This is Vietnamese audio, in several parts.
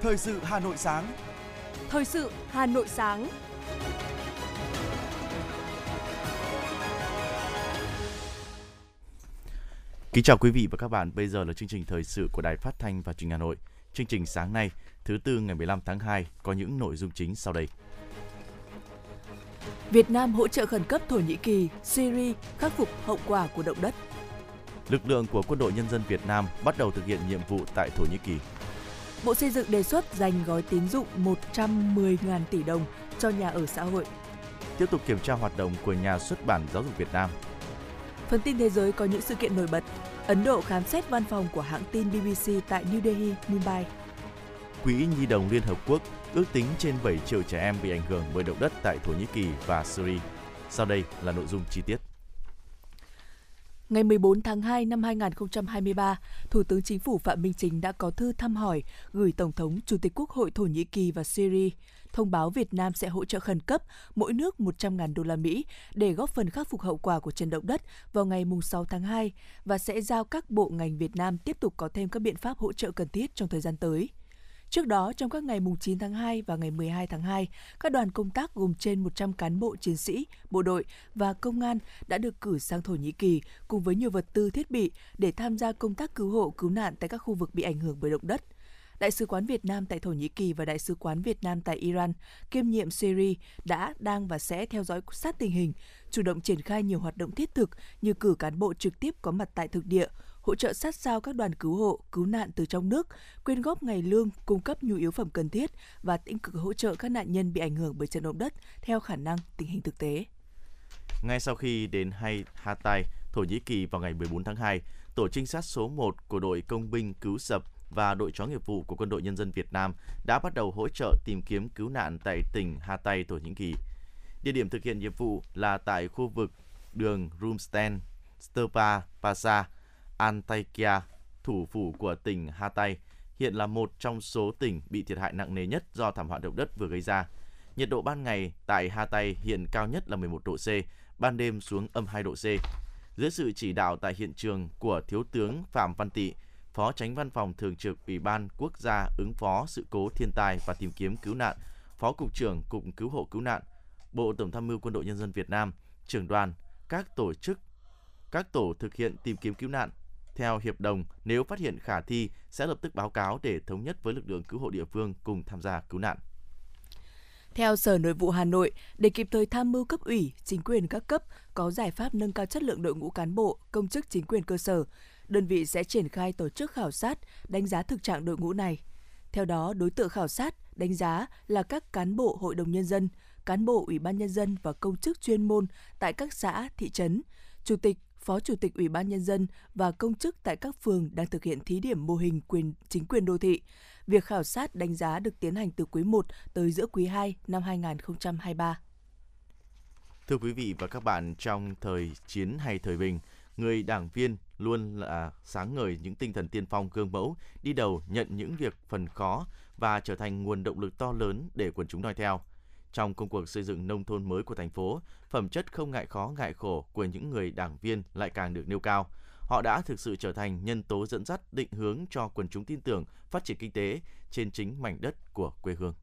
Thời sự Hà Nội sáng. Thời sự Hà Nội sáng. Kính chào quý vị và các bạn, bây giờ là chương trình thời sự của Đài Phát thanh và Truyền hình Hà Nội. Chương trình sáng nay, thứ tư ngày 15 tháng 2 có những nội dung chính sau đây. Việt Nam hỗ trợ khẩn cấp Thổ Nhĩ Kỳ, Syria khắc phục hậu quả của động đất. Lực lượng của Quân đội Nhân dân Việt Nam bắt đầu thực hiện nhiệm vụ tại Thổ Nhĩ Kỳ. Bộ Xây dựng đề xuất dành gói tín dụng 110.000 tỷ đồng cho nhà ở xã hội. Tiếp tục kiểm tra hoạt động của nhà xuất bản giáo dục Việt Nam. Phần tin thế giới có những sự kiện nổi bật. Ấn Độ khám xét văn phòng của hãng tin BBC tại New Delhi, Mumbai. Quỹ Nhi đồng Liên Hợp Quốc ước tính trên 7 triệu trẻ em bị ảnh hưởng bởi động đất tại Thổ Nhĩ Kỳ và Syria. Sau đây là nội dung chi tiết. Ngày 14 tháng 2 năm 2023, Thủ tướng Chính phủ Phạm Minh Chính đã có thư thăm hỏi gửi Tổng thống Chủ tịch Quốc hội Thổ Nhĩ Kỳ và Syria, thông báo Việt Nam sẽ hỗ trợ khẩn cấp mỗi nước 100.000 đô la Mỹ để góp phần khắc phục hậu quả của trận động đất vào ngày 6 tháng 2 và sẽ giao các bộ ngành Việt Nam tiếp tục có thêm các biện pháp hỗ trợ cần thiết trong thời gian tới. Trước đó, trong các ngày mùng 9 tháng 2 và ngày 12 tháng 2, các đoàn công tác gồm trên 100 cán bộ chiến sĩ, bộ đội và công an đã được cử sang Thổ Nhĩ Kỳ cùng với nhiều vật tư thiết bị để tham gia công tác cứu hộ, cứu nạn tại các khu vực bị ảnh hưởng bởi động đất. Đại sứ quán Việt Nam tại Thổ Nhĩ Kỳ và Đại sứ quán Việt Nam tại Iran, kiêm nhiệm Syria đã, đang và sẽ theo dõi sát tình hình, chủ động triển khai nhiều hoạt động thiết thực như cử cán bộ trực tiếp có mặt tại thực địa, hỗ trợ sát sao các đoàn cứu hộ, cứu nạn từ trong nước, quyên góp ngày lương, cung cấp nhu yếu phẩm cần thiết và tích cực hỗ trợ các nạn nhân bị ảnh hưởng bởi trận động đất theo khả năng tình hình thực tế. Ngay sau khi đến hay Hatay, Thổ Nhĩ Kỳ vào ngày 14 tháng 2, tổ trinh sát số 1 của đội công binh cứu sập và đội chó nghiệp vụ của Quân đội Nhân dân Việt Nam đã bắt đầu hỗ trợ tìm kiếm cứu nạn tại tỉnh Hatay, Thổ Nhĩ Kỳ. Địa điểm thực hiện nhiệm vụ là tại khu vực đường Rumsten, Stepa, Pasa, Antakya, thủ phủ của tỉnh Hatay, hiện là một trong số tỉnh bị thiệt hại nặng nề nhất do thảm họa động đất vừa gây ra. Nhiệt độ ban ngày tại Hatay hiện cao nhất là 11 độ C, ban đêm xuống âm 2 độ C. Dưới sự chỉ đạo tại hiện trường của Thiếu tướng Phạm Văn Tị, Phó Tránh Văn phòng Thường trực Ủy ban Quốc gia ứng phó sự cố thiên tai và tìm kiếm cứu nạn, Phó Cục trưởng Cục Cứu hộ Cứu nạn, Bộ Tổng tham mưu Quân đội Nhân dân Việt Nam, trưởng đoàn, các tổ chức, các tổ thực hiện tìm kiếm cứu nạn theo hiệp đồng, nếu phát hiện khả thi sẽ lập tức báo cáo để thống nhất với lực lượng cứu hộ địa phương cùng tham gia cứu nạn. Theo Sở Nội vụ Hà Nội, để kịp thời tham mưu cấp ủy, chính quyền các cấp có giải pháp nâng cao chất lượng đội ngũ cán bộ, công chức chính quyền cơ sở, đơn vị sẽ triển khai tổ chức khảo sát, đánh giá thực trạng đội ngũ này. Theo đó, đối tượng khảo sát, đánh giá là các cán bộ hội đồng nhân dân, cán bộ ủy ban nhân dân và công chức chuyên môn tại các xã, thị trấn, chủ tịch, Phó Chủ tịch Ủy ban Nhân dân và công chức tại các phường đang thực hiện thí điểm mô hình quyền chính quyền đô thị. Việc khảo sát đánh giá được tiến hành từ quý 1 tới giữa quý 2 năm 2023. Thưa quý vị và các bạn, trong thời chiến hay thời bình, người đảng viên luôn là sáng ngời những tinh thần tiên phong gương mẫu, đi đầu nhận những việc phần khó và trở thành nguồn động lực to lớn để quần chúng noi theo. Trong công cuộc xây dựng nông thôn mới của thành phố, phẩm chất không ngại khó ngại khổ của những người đảng viên lại càng được nêu cao. Họ đã thực sự trở thành nhân tố dẫn dắt định hướng cho quần chúng tin tưởng phát triển kinh tế trên chính mảnh đất của quê hương.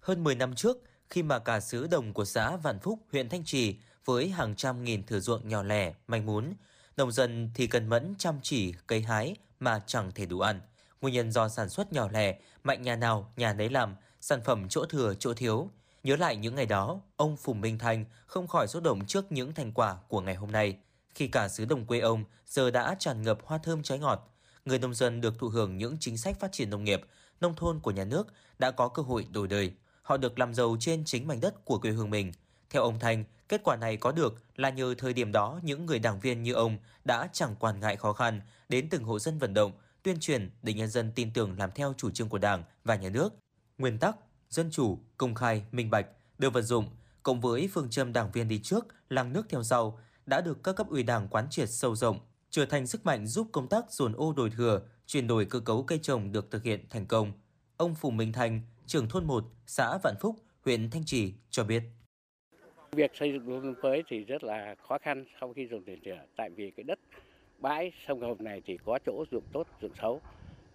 Hơn 10 năm trước, khi mà cả xứ đồng của xã Vạn Phúc, huyện Thanh Trì với hàng trăm nghìn thửa ruộng nhỏ lẻ, manh mún, nông dân thì cần mẫn chăm chỉ cây hái mà chẳng thể đủ ăn. Nguyên nhân do sản xuất nhỏ lẻ, mạnh nhà nào nhà nấy làm, sản phẩm chỗ thừa chỗ thiếu, Nhớ lại những ngày đó, ông Phùng Minh Thành không khỏi xúc động trước những thành quả của ngày hôm nay. Khi cả xứ đồng quê ông giờ đã tràn ngập hoa thơm trái ngọt, người nông dân được thụ hưởng những chính sách phát triển nông nghiệp, nông thôn của nhà nước đã có cơ hội đổi đời. Họ được làm giàu trên chính mảnh đất của quê hương mình. Theo ông Thành, kết quả này có được là nhờ thời điểm đó những người đảng viên như ông đã chẳng quản ngại khó khăn đến từng hộ dân vận động, tuyên truyền để nhân dân tin tưởng làm theo chủ trương của Đảng và nhà nước. Nguyên tắc dân chủ, công khai, minh bạch được vận dụng, cộng với phương châm đảng viên đi trước, làng nước theo sau, đã được các cấp ủy đảng quán triệt sâu rộng, trở thành sức mạnh giúp công tác dồn ô đổi thừa, chuyển đổi cơ cấu cây trồng được thực hiện thành công. Ông Phùng Minh Thành, trưởng thôn 1, xã Vạn Phúc, huyện Thanh Trì cho biết. Việc xây dựng nông thôn mới thì rất là khó khăn sau khi dùng tiền thừa tại vì cái đất bãi sông Hồng này thì có chỗ dụng tốt, dụng xấu.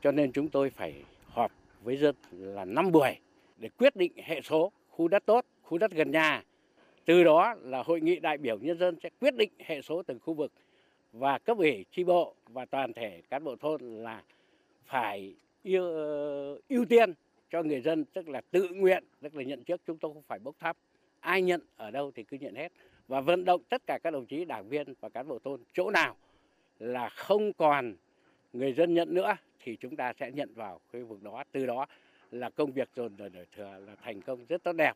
Cho nên chúng tôi phải họp với dân là 5 buổi để quyết định hệ số khu đất tốt, khu đất gần nhà. Từ đó là hội nghị đại biểu nhân dân sẽ quyết định hệ số từng khu vực và cấp ủy tri bộ và toàn thể cán bộ thôn là phải ưu, ưu tiên cho người dân tức là tự nguyện tức là nhận trước chúng tôi không phải bốc thăm ai nhận ở đâu thì cứ nhận hết. Và vận động tất cả các đồng chí đảng viên và cán bộ thôn chỗ nào là không còn người dân nhận nữa thì chúng ta sẽ nhận vào khu vực đó. Từ đó là công việc dồn đời đời thừa là thành công rất tốt đẹp.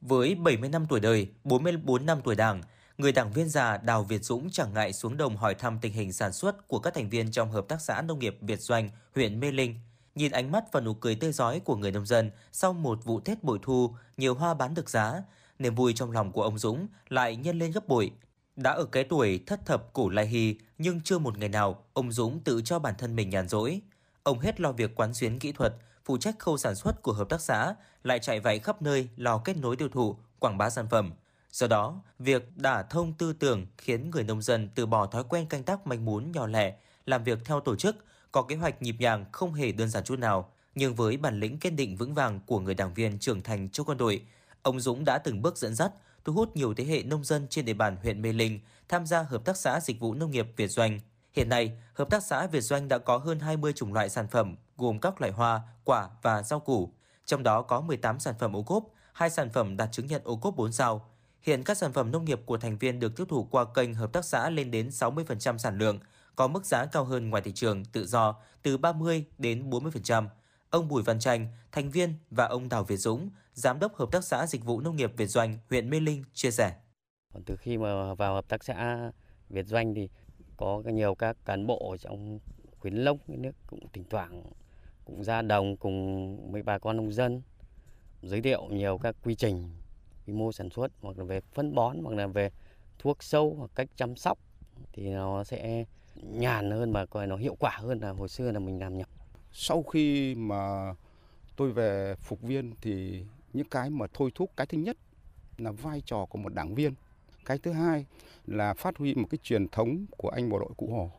Với 70 năm tuổi đời, 44 năm tuổi Đảng, người đảng viên già Đào Việt Dũng chẳng ngại xuống đồng hỏi thăm tình hình sản xuất của các thành viên trong hợp tác xã nông nghiệp Việt Doanh, huyện Mê Linh. Nhìn ánh mắt và nụ cười tươi rói của người nông dân sau một vụ Tết bội thu, nhiều hoa bán được giá, niềm vui trong lòng của ông Dũng lại nhân lên gấp bội. Đã ở cái tuổi thất thập cổ lai hy, nhưng chưa một ngày nào ông Dũng tự cho bản thân mình nhàn rỗi. Ông hết lo việc quán xuyến kỹ thuật, phụ trách khâu sản xuất của hợp tác xã, lại chạy vạy khắp nơi lo kết nối tiêu thụ, quảng bá sản phẩm. Do đó, việc đả thông tư tưởng khiến người nông dân từ bỏ thói quen canh tác manh mún nhỏ lẻ, làm việc theo tổ chức, có kế hoạch nhịp nhàng không hề đơn giản chút nào. Nhưng với bản lĩnh kiên định vững vàng của người đảng viên trưởng thành trong quân đội, ông Dũng đã từng bước dẫn dắt, thu hút nhiều thế hệ nông dân trên địa bàn huyện Mê Linh tham gia hợp tác xã dịch vụ nông nghiệp Việt Doanh. Hiện nay, hợp tác xã Việt Doanh đã có hơn 20 chủng loại sản phẩm gồm các loại hoa, quả và rau củ. Trong đó có 18 sản phẩm ô cốp, hai sản phẩm đạt chứng nhận ô cốp 4 sao. Hiện các sản phẩm nông nghiệp của thành viên được tiêu thụ qua kênh hợp tác xã lên đến 60% sản lượng, có mức giá cao hơn ngoài thị trường tự do từ 30 đến 40%. Ông Bùi Văn Tranh, thành viên và ông Đào Việt Dũng, giám đốc hợp tác xã dịch vụ nông nghiệp Việt Doanh, huyện Mê Linh chia sẻ. Từ khi mà vào hợp tác xã Việt Doanh thì có nhiều các cán bộ trong khuyến lốc nước cũng thỉnh thoảng cũng ra đồng cùng mấy bà con nông dân, giới thiệu nhiều các quy trình, quy mô sản xuất, hoặc là về phân bón, hoặc là về thuốc sâu, hoặc cách chăm sóc, thì nó sẽ nhàn hơn và coi nó hiệu quả hơn là hồi xưa là mình làm nhập. Sau khi mà tôi về phục viên thì những cái mà thôi thúc cái thứ nhất là vai trò của một đảng viên. Cái thứ hai là phát huy một cái truyền thống của anh bộ đội Cụ Hồ.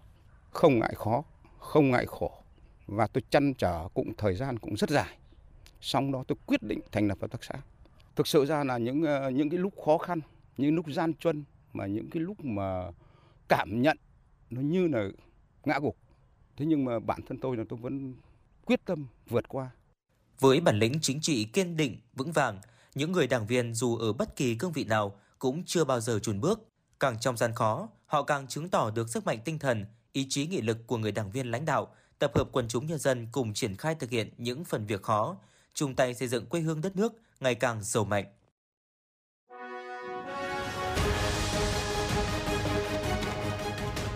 Không ngại khó, không ngại khổ. Và tôi chăn trở cũng thời gian cũng rất dài. Xong đó tôi quyết định thành lập hợp tác xã. Thực sự ra là những ờ, những cái lúc khó khăn, những lúc gian truân mà những cái lúc mà cảm nhận nó như là ngã gục. Thế nhưng mà bản thân tôi là tôi vẫn quyết tâm vượt qua. Với bản lĩnh chính trị kiên định, vững vàng, những người đảng viên dù ở bất kỳ cương vị nào cũng chưa bao giờ chùn bước. Càng trong gian khó, họ càng chứng tỏ được sức mạnh tinh thần, ý chí nghị lực của người đảng viên lãnh đạo, tập hợp quần chúng nhân dân cùng triển khai thực hiện những phần việc khó, chung tay xây dựng quê hương đất nước ngày càng giàu mạnh.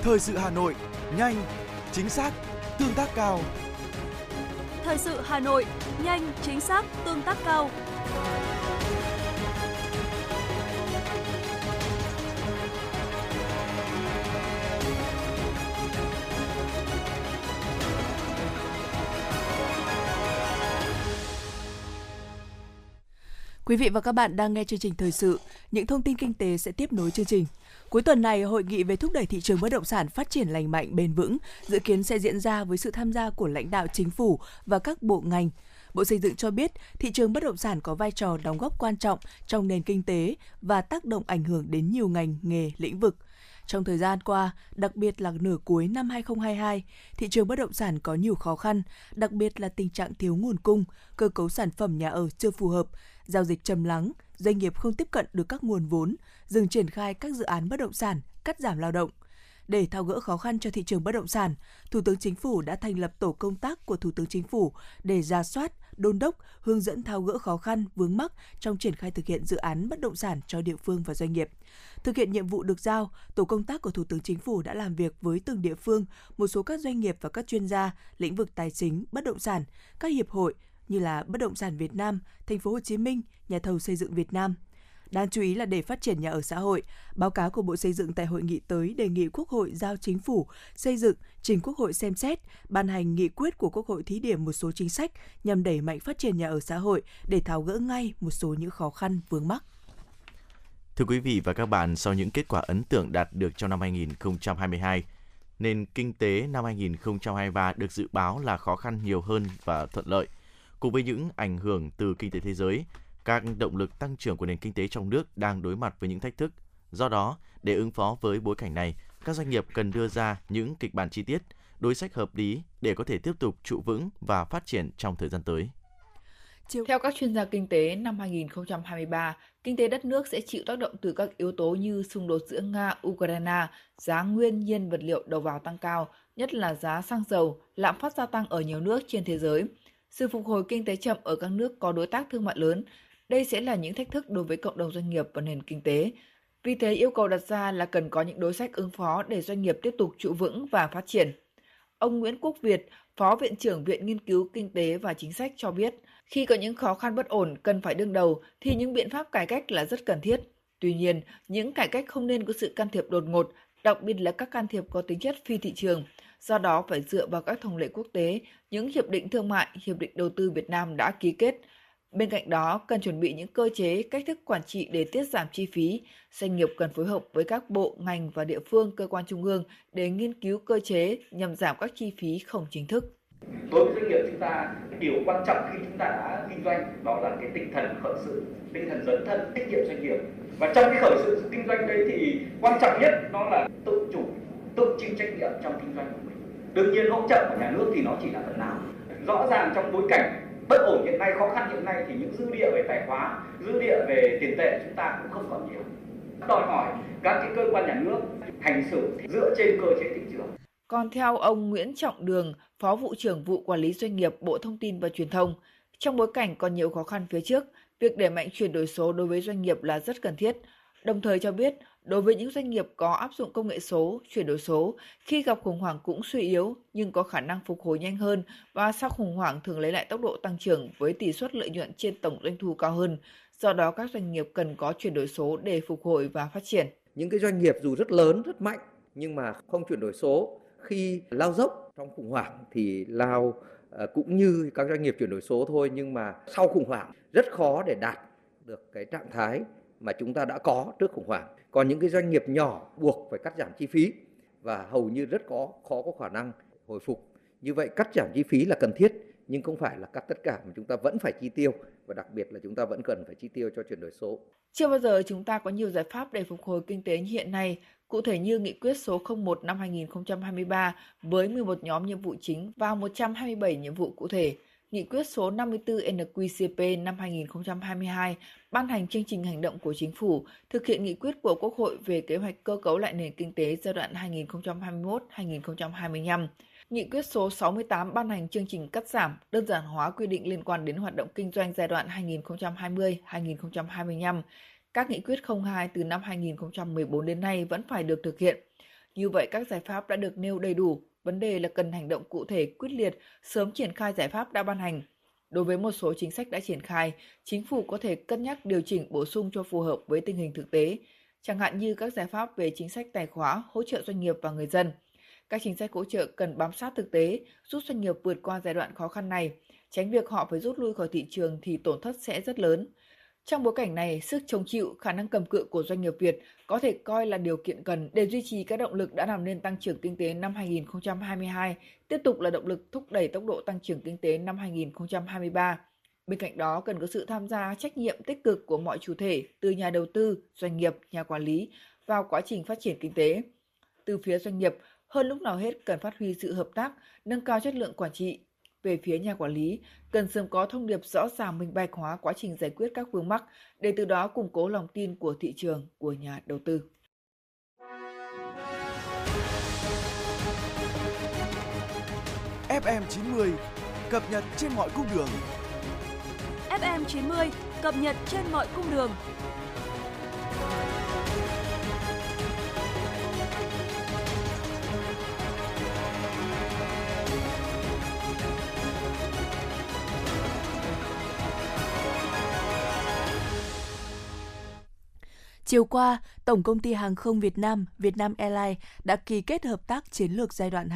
Thời sự Hà Nội, nhanh, chính xác, tương tác cao. Thời sự Hà Nội, nhanh, chính xác, tương tác cao. Quý vị và các bạn đang nghe chương trình thời sự, những thông tin kinh tế sẽ tiếp nối chương trình. Cuối tuần này, hội nghị về thúc đẩy thị trường bất động sản phát triển lành mạnh bền vững dự kiến sẽ diễn ra với sự tham gia của lãnh đạo chính phủ và các bộ ngành. Bộ Xây dựng cho biết thị trường bất động sản có vai trò đóng góp quan trọng trong nền kinh tế và tác động ảnh hưởng đến nhiều ngành, nghề, lĩnh vực. Trong thời gian qua, đặc biệt là nửa cuối năm 2022, thị trường bất động sản có nhiều khó khăn, đặc biệt là tình trạng thiếu nguồn cung, cơ cấu sản phẩm nhà ở chưa phù hợp, giao dịch trầm lắng, doanh nghiệp không tiếp cận được các nguồn vốn, dừng triển khai các dự án bất động sản, cắt giảm lao động. Để tháo gỡ khó khăn cho thị trường bất động sản, Thủ tướng Chính phủ đã thành lập tổ công tác của Thủ tướng Chính phủ để ra soát, đôn đốc, hướng dẫn tháo gỡ khó khăn, vướng mắc trong triển khai thực hiện dự án bất động sản cho địa phương và doanh nghiệp. Thực hiện nhiệm vụ được giao, tổ công tác của Thủ tướng Chính phủ đã làm việc với từng địa phương, một số các doanh nghiệp và các chuyên gia lĩnh vực tài chính, bất động sản, các hiệp hội như là bất động sản Việt Nam, Thành phố Hồ Chí Minh, nhà thầu xây dựng Việt Nam. Đáng chú ý là để phát triển nhà ở xã hội, báo cáo của Bộ Xây dựng tại hội nghị tới đề nghị Quốc hội giao chính phủ xây dựng trình Quốc hội xem xét, ban hành nghị quyết của Quốc hội thí điểm một số chính sách nhằm đẩy mạnh phát triển nhà ở xã hội để tháo gỡ ngay một số những khó khăn vướng mắc. Thưa quý vị và các bạn, sau những kết quả ấn tượng đạt được trong năm 2022, nền kinh tế năm 2023 được dự báo là khó khăn nhiều hơn và thuận lợi. Cùng với những ảnh hưởng từ kinh tế thế giới, các động lực tăng trưởng của nền kinh tế trong nước đang đối mặt với những thách thức. Do đó, để ứng phó với bối cảnh này, các doanh nghiệp cần đưa ra những kịch bản chi tiết, đối sách hợp lý để có thể tiếp tục trụ vững và phát triển trong thời gian tới. Theo các chuyên gia kinh tế, năm 2023, kinh tế đất nước sẽ chịu tác động từ các yếu tố như xung đột giữa Nga-Ukraine, giá nguyên nhiên vật liệu đầu vào tăng cao, nhất là giá xăng dầu, lạm phát gia tăng ở nhiều nước trên thế giới. Sự phục hồi kinh tế chậm ở các nước có đối tác thương mại lớn, đây sẽ là những thách thức đối với cộng đồng doanh nghiệp và nền kinh tế. Vì thế yêu cầu đặt ra là cần có những đối sách ứng phó để doanh nghiệp tiếp tục trụ vững và phát triển. Ông Nguyễn Quốc Việt, Phó Viện trưởng Viện Nghiên cứu Kinh tế và Chính sách cho biết, khi có những khó khăn bất ổn cần phải đương đầu thì những biện pháp cải cách là rất cần thiết. Tuy nhiên, những cải cách không nên có sự can thiệp đột ngột, đặc biệt là các can thiệp có tính chất phi thị trường. Do đó phải dựa vào các thông lệ quốc tế, những hiệp định thương mại, hiệp định đầu tư Việt Nam đã ký kết, Bên cạnh đó, cần chuẩn bị những cơ chế, cách thức quản trị để tiết giảm chi phí. Doanh nghiệp cần phối hợp với các bộ, ngành và địa phương, cơ quan trung ương để nghiên cứu cơ chế nhằm giảm các chi phí không chính thức. Đối với doanh nghiệp chúng ta, điều quan trọng khi chúng ta đã kinh doanh đó là cái tinh thần khởi sự, tinh thần dấn thân, trách nhiệm doanh nghiệp. Và trong cái khởi sự kinh doanh đấy thì quan trọng nhất nó là tự chủ, tự chịu trách nhiệm trong kinh doanh của mình. Đương nhiên hỗ trợ của nhà nước thì nó chỉ là phần nào. Rõ ràng trong bối cảnh bất ổn hiện nay khó khăn hiện nay thì những dư địa về tài khoá dư địa về tiền tệ chúng ta cũng không còn nhiều đòi hỏi các cái cơ quan nhà nước hành xử dựa trên cơ chế thị trường còn theo ông Nguyễn Trọng Đường, Phó vụ trưởng vụ quản lý doanh nghiệp Bộ Thông tin và Truyền thông, trong bối cảnh còn nhiều khó khăn phía trước, việc đẩy mạnh chuyển đổi số đối với doanh nghiệp là rất cần thiết. Đồng thời cho biết, Đối với những doanh nghiệp có áp dụng công nghệ số, chuyển đổi số, khi gặp khủng hoảng cũng suy yếu nhưng có khả năng phục hồi nhanh hơn và sau khủng hoảng thường lấy lại tốc độ tăng trưởng với tỷ suất lợi nhuận trên tổng doanh thu cao hơn. Do đó các doanh nghiệp cần có chuyển đổi số để phục hồi và phát triển. Những cái doanh nghiệp dù rất lớn, rất mạnh nhưng mà không chuyển đổi số khi lao dốc trong khủng hoảng thì lao ờ, cũng như các doanh nghiệp chuyển đổi số thôi nhưng mà sau khủng hoảng rất khó để đạt được cái trạng thái mà chúng ta đã có trước khủng hoảng còn những cái doanh nghiệp nhỏ buộc phải cắt giảm chi phí và hầu như rất có khó có khả năng hồi phục như vậy cắt giảm chi phí là cần thiết nhưng không phải là cắt tất cả mà chúng ta vẫn phải chi tiêu và đặc biệt là chúng ta vẫn cần phải chi tiêu cho chuyển đổi số. Chưa bao giờ chúng ta có nhiều giải pháp để phục hồi kinh tế như hiện nay, cụ thể như nghị quyết số 01 năm 2023 với 11 nhóm nhiệm vụ chính và 127 nhiệm vụ cụ thể. Nghị quyết số 54 NQCP năm 2022 ban hành chương trình hành động của chính phủ thực hiện nghị quyết của Quốc hội về kế hoạch cơ cấu lại nền kinh tế giai đoạn 2021-2025. Nghị quyết số 68 ban hành chương trình cắt giảm, đơn giản hóa quy định liên quan đến hoạt động kinh doanh giai đoạn 2020-2025. Các nghị quyết 02 từ năm 2014 đến nay vẫn phải được thực hiện. Như vậy, các giải pháp đã được nêu đầy đủ, Vấn đề là cần hành động cụ thể, quyết liệt, sớm triển khai giải pháp đã ban hành. Đối với một số chính sách đã triển khai, chính phủ có thể cân nhắc điều chỉnh bổ sung cho phù hợp với tình hình thực tế, chẳng hạn như các giải pháp về chính sách tài khóa, hỗ trợ doanh nghiệp và người dân. Các chính sách hỗ trợ cần bám sát thực tế, giúp doanh nghiệp vượt qua giai đoạn khó khăn này, tránh việc họ phải rút lui khỏi thị trường thì tổn thất sẽ rất lớn. Trong bối cảnh này, sức chống chịu, khả năng cầm cự của doanh nghiệp Việt có thể coi là điều kiện cần để duy trì các động lực đã làm nên tăng trưởng kinh tế năm 2022, tiếp tục là động lực thúc đẩy tốc độ tăng trưởng kinh tế năm 2023. Bên cạnh đó, cần có sự tham gia trách nhiệm tích cực của mọi chủ thể từ nhà đầu tư, doanh nghiệp, nhà quản lý vào quá trình phát triển kinh tế. Từ phía doanh nghiệp, hơn lúc nào hết cần phát huy sự hợp tác, nâng cao chất lượng quản trị, về phía nhà quản lý, cần sớm có thông điệp rõ ràng minh bạch hóa quá trình giải quyết các vướng mắc để từ đó củng cố lòng tin của thị trường, của nhà đầu tư. FM90 cập nhật trên mọi cung đường. FM90 cập nhật trên mọi cung đường. Chiều qua, Tổng công ty Hàng không Việt Nam, Vietnam Airlines đã ký kết hợp tác chiến lược giai đoạn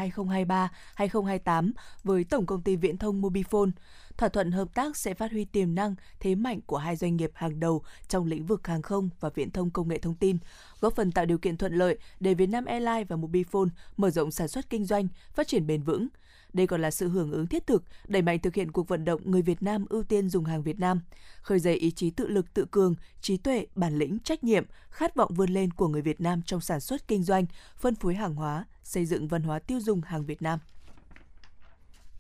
2023-2028 với Tổng công ty Viễn thông Mobifone. Thỏa thuận hợp tác sẽ phát huy tiềm năng, thế mạnh của hai doanh nghiệp hàng đầu trong lĩnh vực hàng không và viễn thông công nghệ thông tin, góp phần tạo điều kiện thuận lợi để Vietnam Airlines và Mobifone mở rộng sản xuất kinh doanh, phát triển bền vững. Đây còn là sự hưởng ứng thiết thực, đẩy mạnh thực hiện cuộc vận động người Việt Nam ưu tiên dùng hàng Việt Nam, khơi dậy ý chí tự lực tự cường, trí tuệ, bản lĩnh, trách nhiệm, khát vọng vươn lên của người Việt Nam trong sản xuất kinh doanh, phân phối hàng hóa, xây dựng văn hóa tiêu dùng hàng Việt Nam.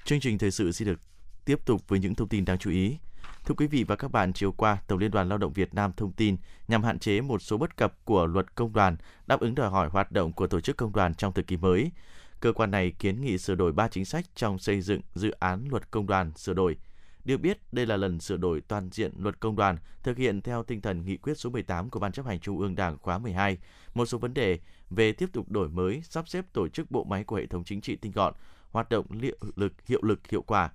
Chương trình thời sự xin được tiếp tục với những thông tin đáng chú ý. Thưa quý vị và các bạn, chiều qua, Tổng Liên đoàn Lao động Việt Nam thông tin nhằm hạn chế một số bất cập của luật công đoàn, đáp ứng đòi hỏi hoạt động của tổ chức công đoàn trong thời kỳ mới. Cơ quan này kiến nghị sửa đổi ba chính sách trong xây dựng dự án luật công đoàn sửa đổi. Được biết, đây là lần sửa đổi toàn diện luật công đoàn thực hiện theo tinh thần nghị quyết số 18 của Ban chấp hành Trung ương Đảng khóa 12. Một số vấn đề về tiếp tục đổi mới, sắp xếp tổ chức bộ máy của hệ thống chính trị tinh gọn, hoạt động liệu lực hiệu lực hiệu quả,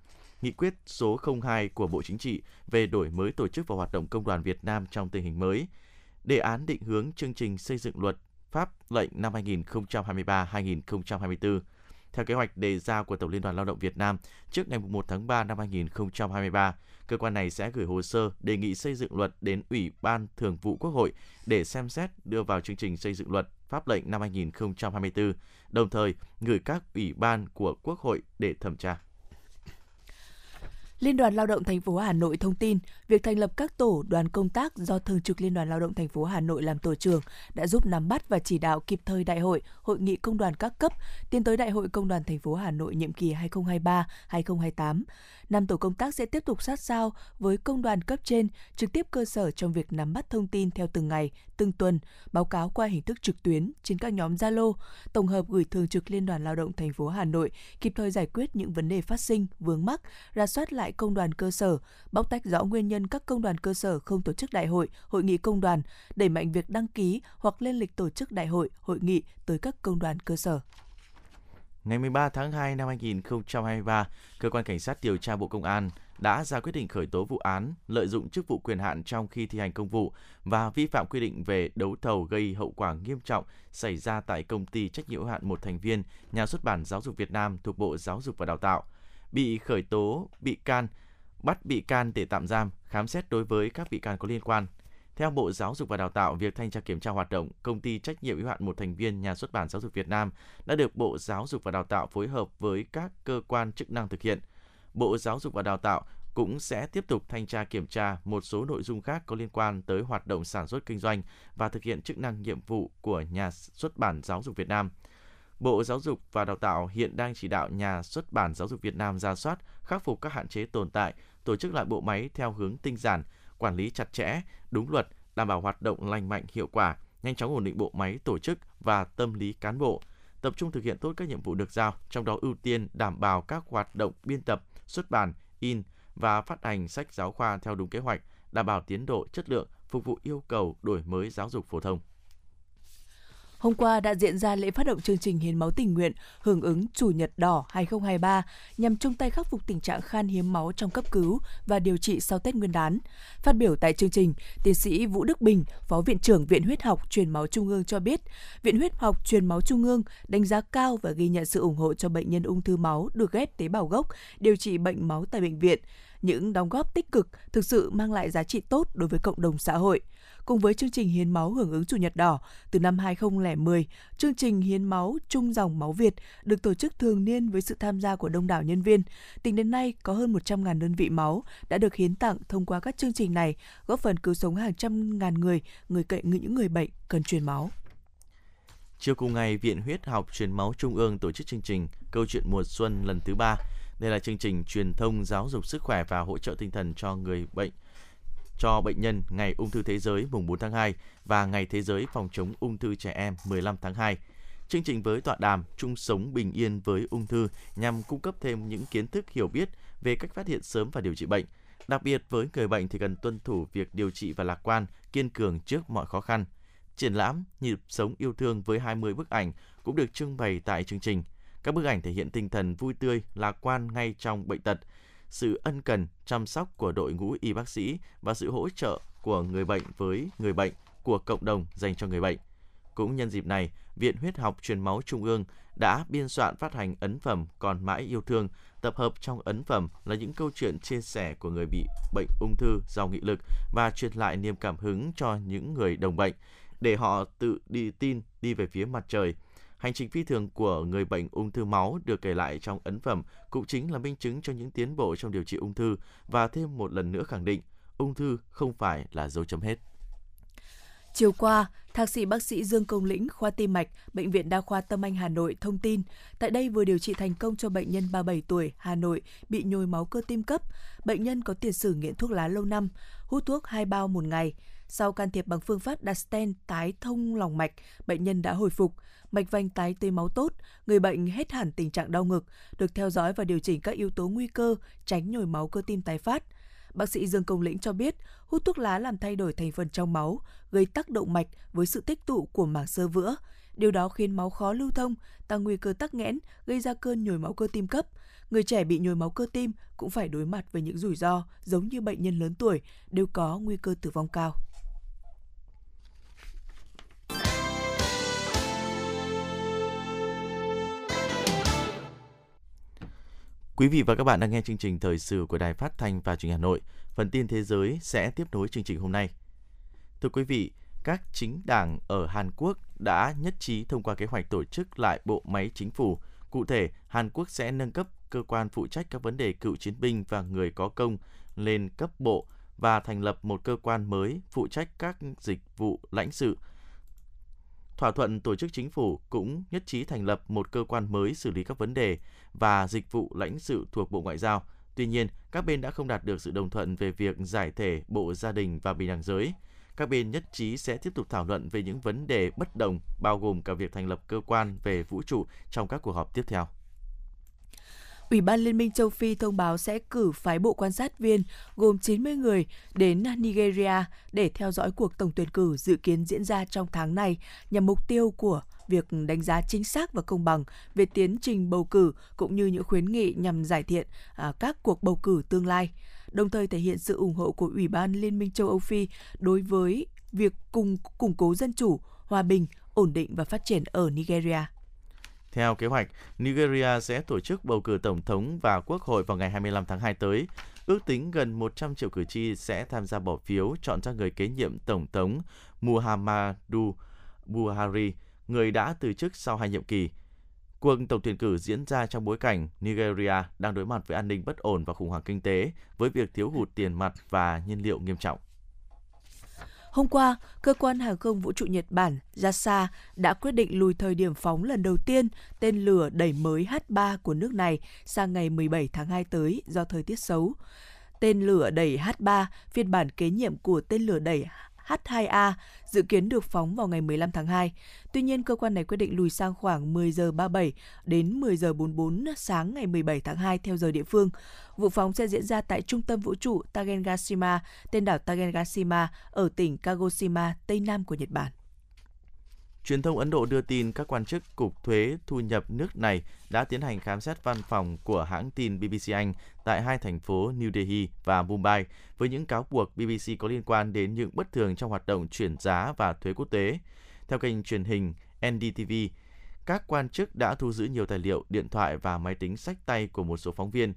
Nghị quyết số 02 của Bộ Chính trị về đổi mới tổ chức và hoạt động công đoàn Việt Nam trong tình hình mới, đề án định hướng chương trình xây dựng luật pháp lệnh năm 2023-2024. Theo kế hoạch đề ra của Tổng Liên đoàn Lao động Việt Nam, trước ngày 1 tháng 3 năm 2023, cơ quan này sẽ gửi hồ sơ đề nghị xây dựng luật đến Ủy ban Thường vụ Quốc hội để xem xét đưa vào chương trình xây dựng luật pháp lệnh năm 2024, đồng thời gửi các ủy ban của Quốc hội để thẩm tra. Liên đoàn Lao động thành phố Hà Nội thông tin, việc thành lập các tổ đoàn công tác do Thường trực Liên đoàn Lao động thành phố Hà Nội làm tổ trưởng đã giúp nắm bắt và chỉ đạo kịp thời đại hội, hội nghị công đoàn các cấp tiến tới Đại hội Công đoàn thành phố Hà Nội nhiệm kỳ 2023-2028. Năm tổ công tác sẽ tiếp tục sát sao với công đoàn cấp trên, trực tiếp cơ sở trong việc nắm bắt thông tin theo từng ngày, từng tuần, báo cáo qua hình thức trực tuyến trên các nhóm Zalo, tổng hợp gửi Thường trực Liên đoàn Lao động thành phố Hà Nội, kịp thời giải quyết những vấn đề phát sinh, vướng mắc, ra soát lại công đoàn cơ sở, bóc tách rõ nguyên nhân các công đoàn cơ sở không tổ chức đại hội, hội nghị công đoàn, đẩy mạnh việc đăng ký hoặc lên lịch tổ chức đại hội, hội nghị tới các công đoàn cơ sở. Ngày 13 tháng 2 năm 2023, Cơ quan Cảnh sát điều tra Bộ Công an đã ra quyết định khởi tố vụ án lợi dụng chức vụ quyền hạn trong khi thi hành công vụ và vi phạm quy định về đấu thầu gây hậu quả nghiêm trọng xảy ra tại công ty trách nhiệm hữu hạn một thành viên nhà xuất bản Giáo dục Việt Nam thuộc Bộ Giáo dục và Đào tạo. Bị khởi tố bị can, bắt bị can để tạm giam, khám xét đối với các bị can có liên quan. Theo Bộ Giáo dục và Đào tạo, việc thanh tra kiểm tra hoạt động công ty trách nhiệm hữu hạn một thành viên nhà xuất bản Giáo dục Việt Nam đã được Bộ Giáo dục và Đào tạo phối hợp với các cơ quan chức năng thực hiện. Bộ Giáo dục và Đào tạo cũng sẽ tiếp tục thanh tra kiểm tra một số nội dung khác có liên quan tới hoạt động sản xuất kinh doanh và thực hiện chức năng nhiệm vụ của nhà xuất bản Giáo dục Việt Nam. Bộ Giáo dục và Đào tạo hiện đang chỉ đạo nhà xuất bản Giáo dục Việt Nam ra soát, khắc phục các hạn chế tồn tại, tổ chức lại bộ máy theo hướng tinh giản, quản lý chặt chẽ, đúng luật, đảm bảo hoạt động lành mạnh hiệu quả, nhanh chóng ổn định bộ máy tổ chức và tâm lý cán bộ, tập trung thực hiện tốt các nhiệm vụ được giao, trong đó ưu tiên đảm bảo các hoạt động biên tập, xuất bản, in và phát hành sách giáo khoa theo đúng kế hoạch, đảm bảo tiến độ, chất lượng, phục vụ yêu cầu đổi mới giáo dục phổ thông. Hôm qua đã diễn ra lễ phát động chương trình hiến máu tình nguyện hưởng ứng Chủ nhật đỏ 2023 nhằm chung tay khắc phục tình trạng khan hiếm máu trong cấp cứu và điều trị sau Tết Nguyên đán. Phát biểu tại chương trình, tiến sĩ Vũ Đức Bình, Phó Viện trưởng Viện Huyết học Truyền máu Trung ương cho biết, Viện Huyết học Truyền máu Trung ương đánh giá cao và ghi nhận sự ủng hộ cho bệnh nhân ung thư máu được ghép tế bào gốc, điều trị bệnh máu tại bệnh viện. Những đóng góp tích cực thực sự mang lại giá trị tốt đối với cộng đồng xã hội – cùng với chương trình hiến máu hưởng ứng Chủ nhật đỏ từ năm 2010, chương trình hiến máu chung dòng máu Việt được tổ chức thường niên với sự tham gia của đông đảo nhân viên. Tính đến nay, có hơn 100.000 đơn vị máu đã được hiến tặng thông qua các chương trình này, góp phần cứu sống hàng trăm ngàn người, người cậy những người bệnh cần truyền máu. Chiều cùng ngày, Viện Huyết học Truyền máu Trung ương tổ chức chương trình Câu chuyện mùa xuân lần thứ ba. Đây là chương trình truyền thông giáo dục sức khỏe và hỗ trợ tinh thần cho người bệnh cho bệnh nhân Ngày Ung thư Thế giới mùng 4 tháng 2 và Ngày Thế giới phòng chống ung thư trẻ em 15 tháng 2. Chương trình với tọa đàm chung sống bình yên với ung thư nhằm cung cấp thêm những kiến thức hiểu biết về cách phát hiện sớm và điều trị bệnh. Đặc biệt với người bệnh thì cần tuân thủ việc điều trị và lạc quan, kiên cường trước mọi khó khăn. Triển lãm Nhịp sống yêu thương với 20 bức ảnh cũng được trưng bày tại chương trình. Các bức ảnh thể hiện tinh thần vui tươi, lạc quan ngay trong bệnh tật, sự ân cần chăm sóc của đội ngũ y bác sĩ và sự hỗ trợ của người bệnh với người bệnh của cộng đồng dành cho người bệnh. Cũng nhân dịp này, Viện Huyết học Truyền máu Trung ương đã biên soạn phát hành ấn phẩm Còn mãi yêu thương. Tập hợp trong ấn phẩm là những câu chuyện chia sẻ của người bị bệnh ung thư giàu nghị lực và truyền lại niềm cảm hứng cho những người đồng bệnh để họ tự đi tin đi về phía mặt trời. Hành trình phi thường của người bệnh ung thư máu được kể lại trong ấn phẩm cũng chính là minh chứng cho những tiến bộ trong điều trị ung thư và thêm một lần nữa khẳng định ung thư không phải là dấu chấm hết. Chiều qua, Thạc sĩ bác sĩ Dương Công Lĩnh, khoa tim mạch, Bệnh viện Đa khoa Tâm Anh Hà Nội thông tin, tại đây vừa điều trị thành công cho bệnh nhân 37 tuổi Hà Nội bị nhồi máu cơ tim cấp. Bệnh nhân có tiền sử nghiện thuốc lá lâu năm, hút thuốc 2 bao một ngày. Sau can thiệp bằng phương pháp đặt stent tái thông lòng mạch, bệnh nhân đã hồi phục, mạch vành tái tươi máu tốt, người bệnh hết hẳn tình trạng đau ngực, được theo dõi và điều chỉnh các yếu tố nguy cơ tránh nhồi máu cơ tim tái phát. Bác sĩ Dương Công Lĩnh cho biết, hút thuốc lá làm thay đổi thành phần trong máu, gây tắc động mạch với sự tích tụ của mảng sơ vữa. Điều đó khiến máu khó lưu thông, tăng nguy cơ tắc nghẽn, gây ra cơn nhồi máu cơ tim cấp. Người trẻ bị nhồi máu cơ tim cũng phải đối mặt với những rủi ro giống như bệnh nhân lớn tuổi, đều có nguy cơ tử vong cao. Quý vị và các bạn đang nghe chương trình thời sự của Đài Phát thanh và Truyền hình Hà Nội. Phần tin thế giới sẽ tiếp nối chương trình hôm nay. Thưa quý vị, các chính đảng ở Hàn Quốc đã nhất trí thông qua kế hoạch tổ chức lại bộ máy chính phủ. Cụ thể, Hàn Quốc sẽ nâng cấp cơ quan phụ trách các vấn đề cựu chiến binh và người có công lên cấp bộ và thành lập một cơ quan mới phụ trách các dịch vụ lãnh sự. Thỏa thuận tổ chức chính phủ cũng nhất trí thành lập một cơ quan mới xử lý các vấn đề và dịch vụ lãnh sự thuộc Bộ Ngoại giao. Tuy nhiên, các bên đã không đạt được sự đồng thuận về việc giải thể Bộ Gia đình và Bình đẳng giới. Các bên nhất trí sẽ tiếp tục thảo luận về những vấn đề bất đồng, bao gồm cả việc thành lập cơ quan về vũ trụ trong các cuộc họp tiếp theo. Ủy ban Liên minh châu Phi thông báo sẽ cử phái bộ quan sát viên gồm 90 người đến Nigeria để theo dõi cuộc tổng tuyển cử dự kiến diễn ra trong tháng này nhằm mục tiêu của việc đánh giá chính xác và công bằng về tiến trình bầu cử cũng như những khuyến nghị nhằm giải thiện à, các cuộc bầu cử tương lai, đồng thời thể hiện sự ủng hộ của Ủy ban Liên minh châu Âu Phi đối với việc cùng củng cố dân chủ, hòa bình, ổn định và phát triển ở Nigeria. Theo kế hoạch, Nigeria sẽ tổ chức bầu cử tổng thống và quốc hội vào ngày 25 tháng 2 tới. Ước tính gần 100 triệu cử tri sẽ tham gia bỏ phiếu chọn ra người kế nhiệm tổng thống Muhammadu Buhari, người đã từ chức sau hai nhiệm kỳ. Cuộc tổng tuyển cử diễn ra trong bối cảnh Nigeria đang đối mặt với an ninh bất ổn và khủng hoảng kinh tế, với việc thiếu hụt tiền mặt và nhiên liệu nghiêm trọng. Hôm qua, cơ quan hàng không vũ trụ Nhật Bản JAXA đã quyết định lùi thời điểm phóng lần đầu tiên tên lửa đẩy mới H3 của nước này sang ngày 17 tháng 2 tới do thời tiết xấu. Tên lửa đẩy H3, phiên bản kế nhiệm của tên lửa đẩy H2A dự kiến được phóng vào ngày 15 tháng 2. Tuy nhiên, cơ quan này quyết định lùi sang khoảng 10 giờ 37 đến 10 giờ 44 sáng ngày 17 tháng 2 theo giờ địa phương. Vụ phóng sẽ diễn ra tại trung tâm vũ trụ Tagengashima, tên đảo Tagengashima ở tỉnh Kagoshima, Tây Nam của Nhật Bản. Truyền thông Ấn Độ đưa tin các quan chức Cục Thuế Thu nhập nước này đã tiến hành khám xét văn phòng của hãng tin BBC Anh tại hai thành phố New Delhi và Mumbai với những cáo buộc BBC có liên quan đến những bất thường trong hoạt động chuyển giá và thuế quốc tế. Theo kênh truyền hình NDTV, các quan chức đã thu giữ nhiều tài liệu, điện thoại và máy tính sách tay của một số phóng viên.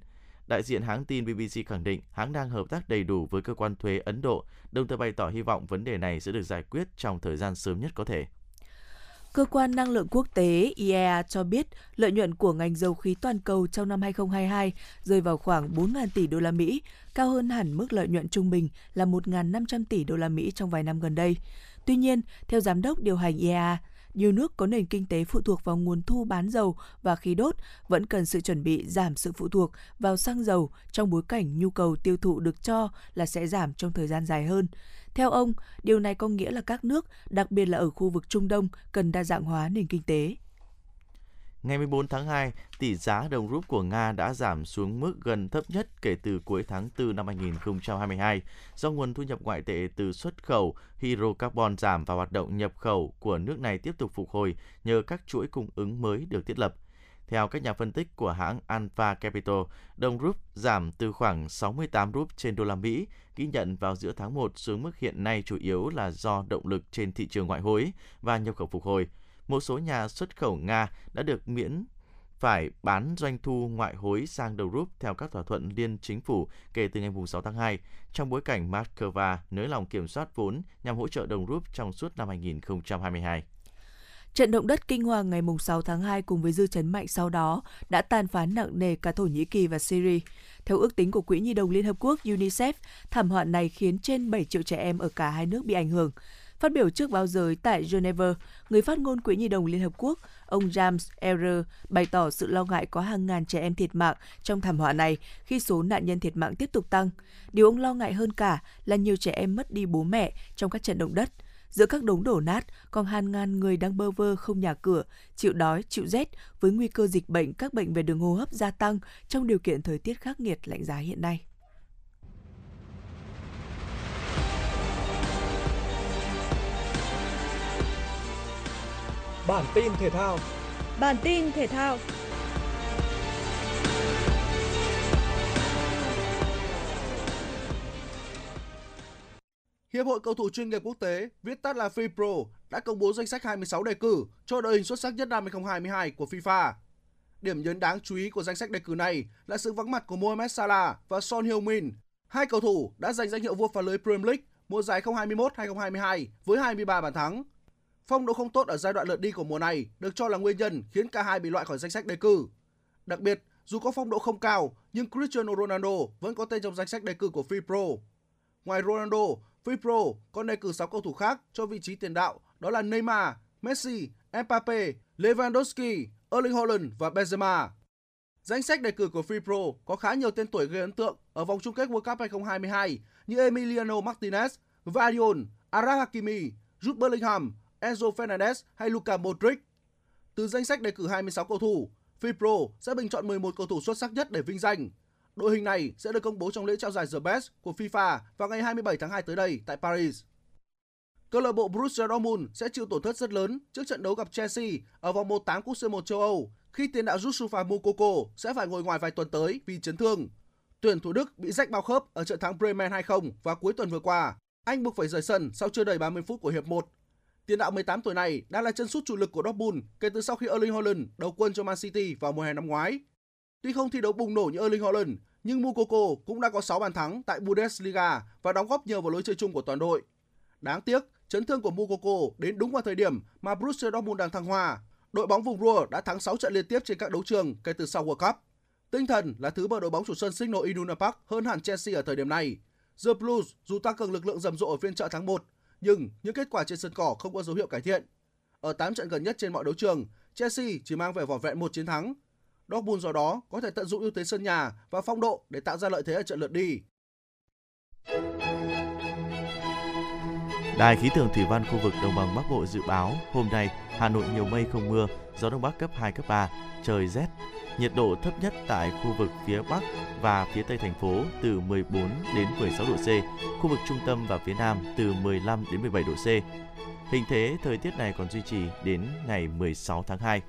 Đại diện hãng tin BBC khẳng định hãng đang hợp tác đầy đủ với cơ quan thuế Ấn Độ, đồng thời bày tỏ hy vọng vấn đề này sẽ được giải quyết trong thời gian sớm nhất có thể. Cơ quan năng lượng quốc tế IEA cho biết lợi nhuận của ngành dầu khí toàn cầu trong năm 2022 rơi vào khoảng 4.000 tỷ đô la Mỹ, cao hơn hẳn mức lợi nhuận trung bình là 1.500 tỷ đô la Mỹ trong vài năm gần đây. Tuy nhiên, theo giám đốc điều hành IEA, nhiều nước có nền kinh tế phụ thuộc vào nguồn thu bán dầu và khí đốt vẫn cần sự chuẩn bị giảm sự phụ thuộc vào xăng dầu trong bối cảnh nhu cầu tiêu thụ được cho là sẽ giảm trong thời gian dài hơn. Theo ông, điều này có nghĩa là các nước, đặc biệt là ở khu vực Trung Đông, cần đa dạng hóa nền kinh tế. Ngày 14 tháng 2, tỷ giá đồng rúp của Nga đã giảm xuống mức gần thấp nhất kể từ cuối tháng 4 năm 2022 do nguồn thu nhập ngoại tệ từ xuất khẩu hydrocarbon giảm và hoạt động nhập khẩu của nước này tiếp tục phục hồi nhờ các chuỗi cung ứng mới được thiết lập. Theo các nhà phân tích của hãng Alpha Capital, đồng rúp giảm từ khoảng 68 rúp trên đô la Mỹ ghi nhận vào giữa tháng 1 xuống mức hiện nay chủ yếu là do động lực trên thị trường ngoại hối và nhập khẩu phục hồi. Một số nhà xuất khẩu Nga đã được miễn phải bán doanh thu ngoại hối sang đầu rúp theo các thỏa thuận liên chính phủ kể từ ngày 6 tháng 2, trong bối cảnh Moscow nới lỏng kiểm soát vốn nhằm hỗ trợ đồng rúp trong suốt năm 2022. Trận động đất kinh hoàng ngày 6 tháng 2 cùng với dư chấn mạnh sau đó đã tàn phá nặng nề cả Thổ Nhĩ Kỳ và Syria. Theo ước tính của Quỹ Nhi đồng Liên Hợp Quốc UNICEF, thảm họa này khiến trên 7 triệu trẻ em ở cả hai nước bị ảnh hưởng. Phát biểu trước báo giới tại Geneva, người phát ngôn Quỹ Nhi đồng Liên Hợp Quốc, ông James Errer bày tỏ sự lo ngại có hàng ngàn trẻ em thiệt mạng trong thảm họa này khi số nạn nhân thiệt mạng tiếp tục tăng. Điều ông lo ngại hơn cả là nhiều trẻ em mất đi bố mẹ trong các trận động đất. Giữa các đống đổ nát, còn hàng ngàn người đang bơ vơ không nhà cửa, chịu đói, chịu rét với nguy cơ dịch bệnh các bệnh về đường hô hấp gia tăng trong điều kiện thời tiết khắc nghiệt lạnh giá hiện nay. Bản tin thể thao. Bản tin thể thao. Hiệp hội cầu thủ chuyên nghiệp quốc tế, viết tắt là FIPRO, đã công bố danh sách 26 đề cử cho đội hình xuất sắc nhất năm 2022 của FIFA. Điểm nhấn đáng chú ý của danh sách đề cử này là sự vắng mặt của Mohamed Salah và Son Heung-min, hai cầu thủ đã giành danh hiệu vua phá lưới Premier League mùa giải 2021-2022 với 23 bàn thắng. Phong độ không tốt ở giai đoạn lượt đi của mùa này được cho là nguyên nhân khiến cả hai bị loại khỏi danh sách đề cử. Đặc biệt, dù có phong độ không cao, nhưng Cristiano Ronaldo vẫn có tên trong danh sách đề cử của FIPRO. Ngoài Ronaldo, FIPRO còn đề cử 6 cầu thủ khác cho vị trí tiền đạo đó là Neymar, Messi, Mbappe, Lewandowski, Erling Haaland và Benzema. Danh sách đề cử của FIPRO có khá nhiều tên tuổi gây ấn tượng ở vòng chung kết World Cup 2022 như Emiliano Martinez, Vardiol, Araf Hakimi, Jude Bellingham, Enzo Fernandez hay Luka Modric. Từ danh sách đề cử 26 cầu thủ, FIPRO sẽ bình chọn 11 cầu thủ xuất sắc nhất để vinh danh. Đội hình này sẽ được công bố trong lễ trao giải The Best của FIFA vào ngày 27 tháng 2 tới đây tại Paris. Câu lạc bộ Borussia Dortmund sẽ chịu tổn thất rất lớn trước trận đấu gặp Chelsea ở vòng 1/8 cúp C1 châu Âu, khi tiền đạo Joshua Mukoko sẽ phải ngồi ngoài vài tuần tới vì chấn thương. Tuyển thủ Đức bị rách bao khớp ở trận thắng Bremen 2-0 vào cuối tuần vừa qua. Anh buộc phải rời sân sau chưa đầy 30 phút của hiệp 1 Tiền đạo 18 tuổi này đang là chân sút chủ lực của Dortmund kể từ sau khi Erling Haaland đầu quân cho Man City vào mùa hè năm ngoái. Tuy không thi đấu bùng nổ như Erling Haaland, nhưng Mukoko cũng đã có 6 bàn thắng tại Bundesliga và đóng góp nhiều vào lối chơi chung của toàn đội. Đáng tiếc, chấn thương của Mukoko đến đúng vào thời điểm mà Borussia Dortmund đang thăng hoa. Đội bóng vùng Ruhr đã thắng 6 trận liên tiếp trên các đấu trường kể từ sau World Cup. Tinh thần là thứ mà đội bóng chủ sân Signal Iduna Park hơn hẳn Chelsea ở thời điểm này. The Blues dù tăng cường lực lượng rầm rộ ở phiên chợ tháng 1 nhưng những kết quả trên sân cỏ không có dấu hiệu cải thiện. Ở 8 trận gần nhất trên mọi đấu trường, Chelsea chỉ mang về vỏn vẹn một chiến thắng. Dortmund do đó có thể tận dụng ưu thế sân nhà và phong độ để tạo ra lợi thế ở trận lượt đi. Đài khí tượng thủy văn khu vực đồng bằng Bắc Bộ dự báo hôm nay Hà Nội nhiều mây không mưa, gió đông bắc cấp 2 cấp 3, trời rét. Nhiệt độ thấp nhất tại khu vực phía Bắc và phía Tây thành phố từ 14 đến 16 độ C, khu vực trung tâm và phía Nam từ 15 đến 17 độ C. Hình thế thời tiết này còn duy trì đến ngày 16 tháng 2.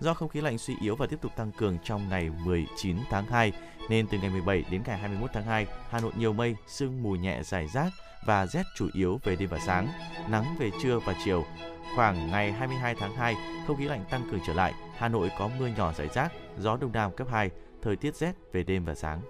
Do không khí lạnh suy yếu và tiếp tục tăng cường trong ngày 19 tháng 2, nên từ ngày 17 đến ngày 21 tháng 2, Hà Nội nhiều mây, sương mù nhẹ rải rác và rét chủ yếu về đêm và sáng, nắng về trưa và chiều. Khoảng ngày 22 tháng 2, không khí lạnh tăng cường trở lại, Hà Nội có mưa nhỏ rải rác, gió đông nam cấp 2, thời tiết rét về đêm và sáng.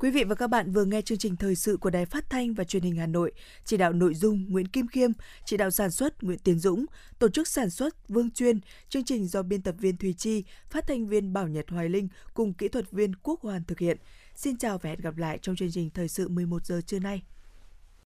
Quý vị và các bạn vừa nghe chương trình thời sự của Đài Phát thanh và Truyền hình Hà Nội, chỉ đạo nội dung Nguyễn Kim Khiêm, chỉ đạo sản xuất Nguyễn Tiến Dũng, tổ chức sản xuất Vương Chuyên, chương trình do biên tập viên Thùy Chi, phát thanh viên Bảo Nhật Hoài Linh cùng kỹ thuật viên Quốc Hoàn thực hiện. Xin chào và hẹn gặp lại trong chương trình thời sự 11 giờ trưa nay.